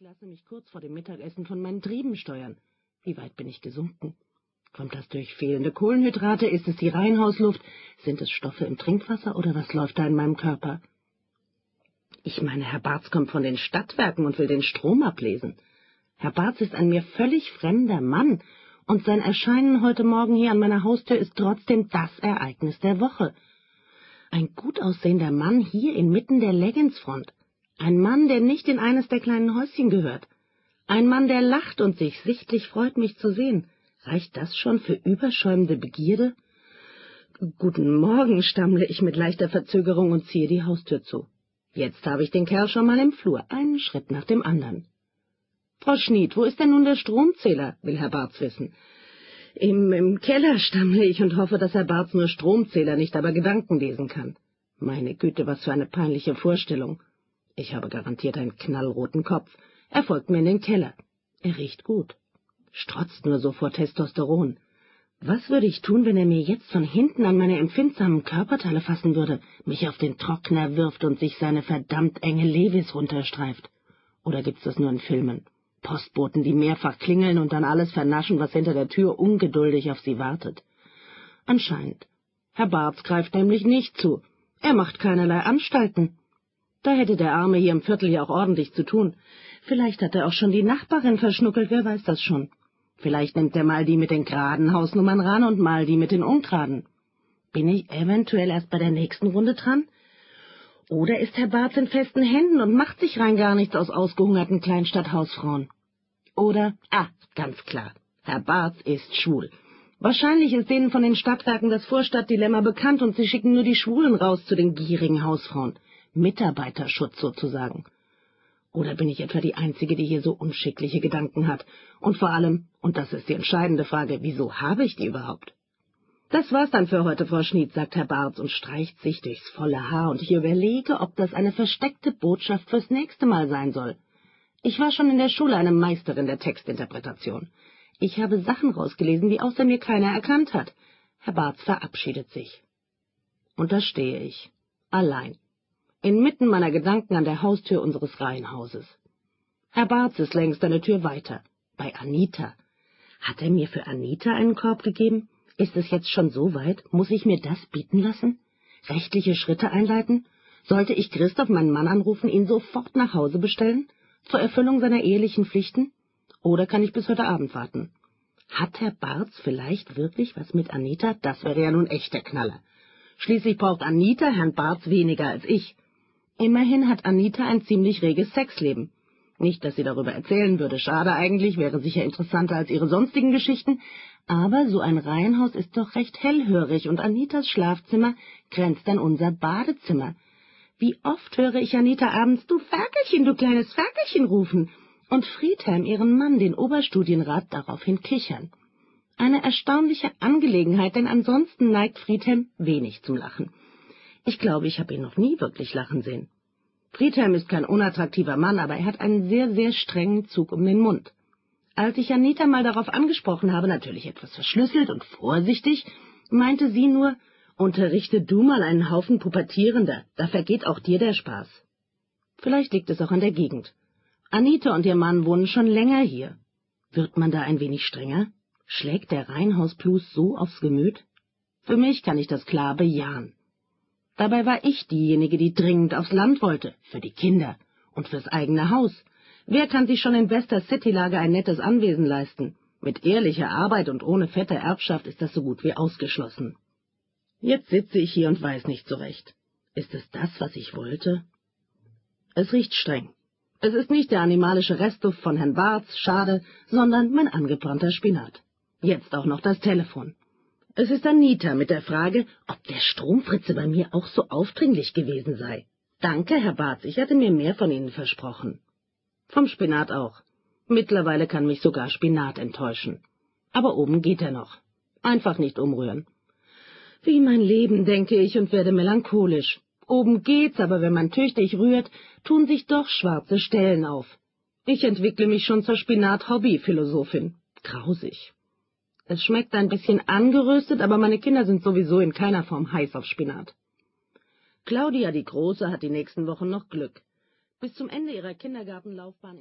Ich lasse mich kurz vor dem Mittagessen von meinen Trieben steuern. Wie weit bin ich gesunken? Kommt das durch fehlende Kohlenhydrate? Ist es die Reihenhausluft? Sind es Stoffe im Trinkwasser oder was läuft da in meinem Körper? Ich meine, Herr Barz kommt von den Stadtwerken und will den Strom ablesen. Herr Barz ist ein mir völlig fremder Mann, und sein Erscheinen heute Morgen hier an meiner Haustür ist trotzdem das Ereignis der Woche. Ein gut aussehender Mann hier inmitten der Leggingsfront. Ein Mann, der nicht in eines der kleinen Häuschen gehört. Ein Mann, der lacht und sich sichtlich freut, mich zu sehen. Reicht das schon für überschäumende Begierde? Guten Morgen, stammle ich mit leichter Verzögerung und ziehe die Haustür zu. Jetzt habe ich den Kerl schon mal im Flur, einen Schritt nach dem anderen. Frau Schnied, wo ist denn nun der Stromzähler? will Herr Barz wissen. Im, Im Keller stammle ich und hoffe, dass Herr Barz nur Stromzähler, nicht aber Gedanken lesen kann. Meine Güte, was für eine peinliche Vorstellung. Ich habe garantiert einen knallroten Kopf. Er folgt mir in den Keller. Er riecht gut. Strotzt nur so vor Testosteron. Was würde ich tun, wenn er mir jetzt von hinten an meine empfindsamen Körperteile fassen würde, mich auf den Trockner wirft und sich seine verdammt enge Levis runterstreift? Oder gibt's das nur in Filmen? Postboten, die mehrfach klingeln und dann alles vernaschen, was hinter der Tür ungeduldig auf sie wartet. Anscheinend. Herr Barth greift nämlich nicht zu. Er macht keinerlei Anstalten. Da hätte der Arme hier im Viertel ja auch ordentlich zu tun. Vielleicht hat er auch schon die Nachbarin verschnuckelt, wer weiß das schon. Vielleicht nimmt er mal die mit den geraden Hausnummern ran und mal die mit den ungeraden. Bin ich eventuell erst bei der nächsten Runde dran? Oder ist Herr Barth in festen Händen und macht sich rein gar nichts aus ausgehungerten Kleinstadthausfrauen? Oder, ah, ganz klar, Herr Barth ist schwul. Wahrscheinlich ist denen von den Stadtwerken das Vorstadtdilemma bekannt und sie schicken nur die Schwulen raus zu den gierigen Hausfrauen. Mitarbeiterschutz sozusagen. Oder bin ich etwa die Einzige, die hier so unschickliche Gedanken hat? Und vor allem, und das ist die entscheidende Frage, wieso habe ich die überhaupt? Das war's dann für heute, Frau Schnied, sagt Herr Barth und streicht sich durchs volle Haar, und ich überlege, ob das eine versteckte Botschaft fürs nächste Mal sein soll. Ich war schon in der Schule eine Meisterin der Textinterpretation. Ich habe Sachen rausgelesen, die außer mir keiner erkannt hat. Herr Barth verabschiedet sich. Und da stehe ich, allein inmitten meiner Gedanken an der Haustür unseres Reihenhauses. Herr Barz ist längst eine Tür weiter, bei Anita. Hat er mir für Anita einen Korb gegeben? Ist es jetzt schon so weit? Muss ich mir das bieten lassen? Rechtliche Schritte einleiten? Sollte ich Christoph, meinen Mann, anrufen, ihn sofort nach Hause bestellen? Zur Erfüllung seiner ehelichen Pflichten? Oder kann ich bis heute Abend warten? Hat Herr Barz vielleicht wirklich was mit Anita? Das wäre ja nun echt der Knaller. Schließlich braucht Anita Herrn Barz weniger als ich. Immerhin hat Anita ein ziemlich reges Sexleben. Nicht, dass sie darüber erzählen würde, schade eigentlich, wäre sicher interessanter als ihre sonstigen Geschichten, aber so ein Reihenhaus ist doch recht hellhörig und Anitas Schlafzimmer grenzt an unser Badezimmer. Wie oft höre ich Anita abends, du Ferkelchen, du kleines Ferkelchen rufen, und Friedhelm, ihren Mann, den Oberstudienrat, daraufhin kichern. Eine erstaunliche Angelegenheit, denn ansonsten neigt Friedhelm wenig zum Lachen. Ich glaube, ich habe ihn noch nie wirklich lachen sehen. Friedhelm ist kein unattraktiver Mann, aber er hat einen sehr, sehr strengen Zug um den Mund. Als ich Anita mal darauf angesprochen habe, natürlich etwas verschlüsselt und vorsichtig, meinte sie nur, unterrichte du mal einen Haufen Pubertierender, da vergeht auch dir der Spaß. Vielleicht liegt es auch an der Gegend. Anita und ihr Mann wohnen schon länger hier. Wird man da ein wenig strenger? Schlägt der Reihenhausplus so aufs Gemüt? Für mich kann ich das klar bejahen. Dabei war ich diejenige, die dringend aufs Land wollte, für die Kinder und fürs eigene Haus. Wer kann sich schon in bester Citylage ein nettes Anwesen leisten? Mit ehrlicher Arbeit und ohne fette Erbschaft ist das so gut wie ausgeschlossen. Jetzt sitze ich hier und weiß nicht so recht. Ist es das, was ich wollte? Es riecht streng. Es ist nicht der animalische Restduft von Herrn Barths, schade, sondern mein angebrannter Spinat. Jetzt auch noch das Telefon. Es ist Anita mit der Frage, ob der Stromfritze bei mir auch so aufdringlich gewesen sei. Danke, Herr Barth, ich hatte mir mehr von Ihnen versprochen. Vom Spinat auch. Mittlerweile kann mich sogar Spinat enttäuschen. Aber oben geht er noch. Einfach nicht umrühren. Wie mein Leben, denke ich, und werde melancholisch. Oben geht's, aber wenn man tüchtig rührt, tun sich doch schwarze Stellen auf. Ich entwickle mich schon zur Spinat-Hobby-Philosophin. Grausig. Es schmeckt ein bisschen angeröstet, aber meine Kinder sind sowieso in keiner Form heiß auf Spinat. Claudia, die Große, hat die nächsten Wochen noch Glück. Bis zum Ende ihrer Kindergartenlaufbahn